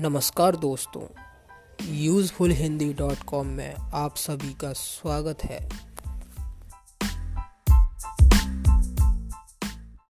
नमस्कार दोस्तों useful Hindi dot com में आप सभी का स्वागत है।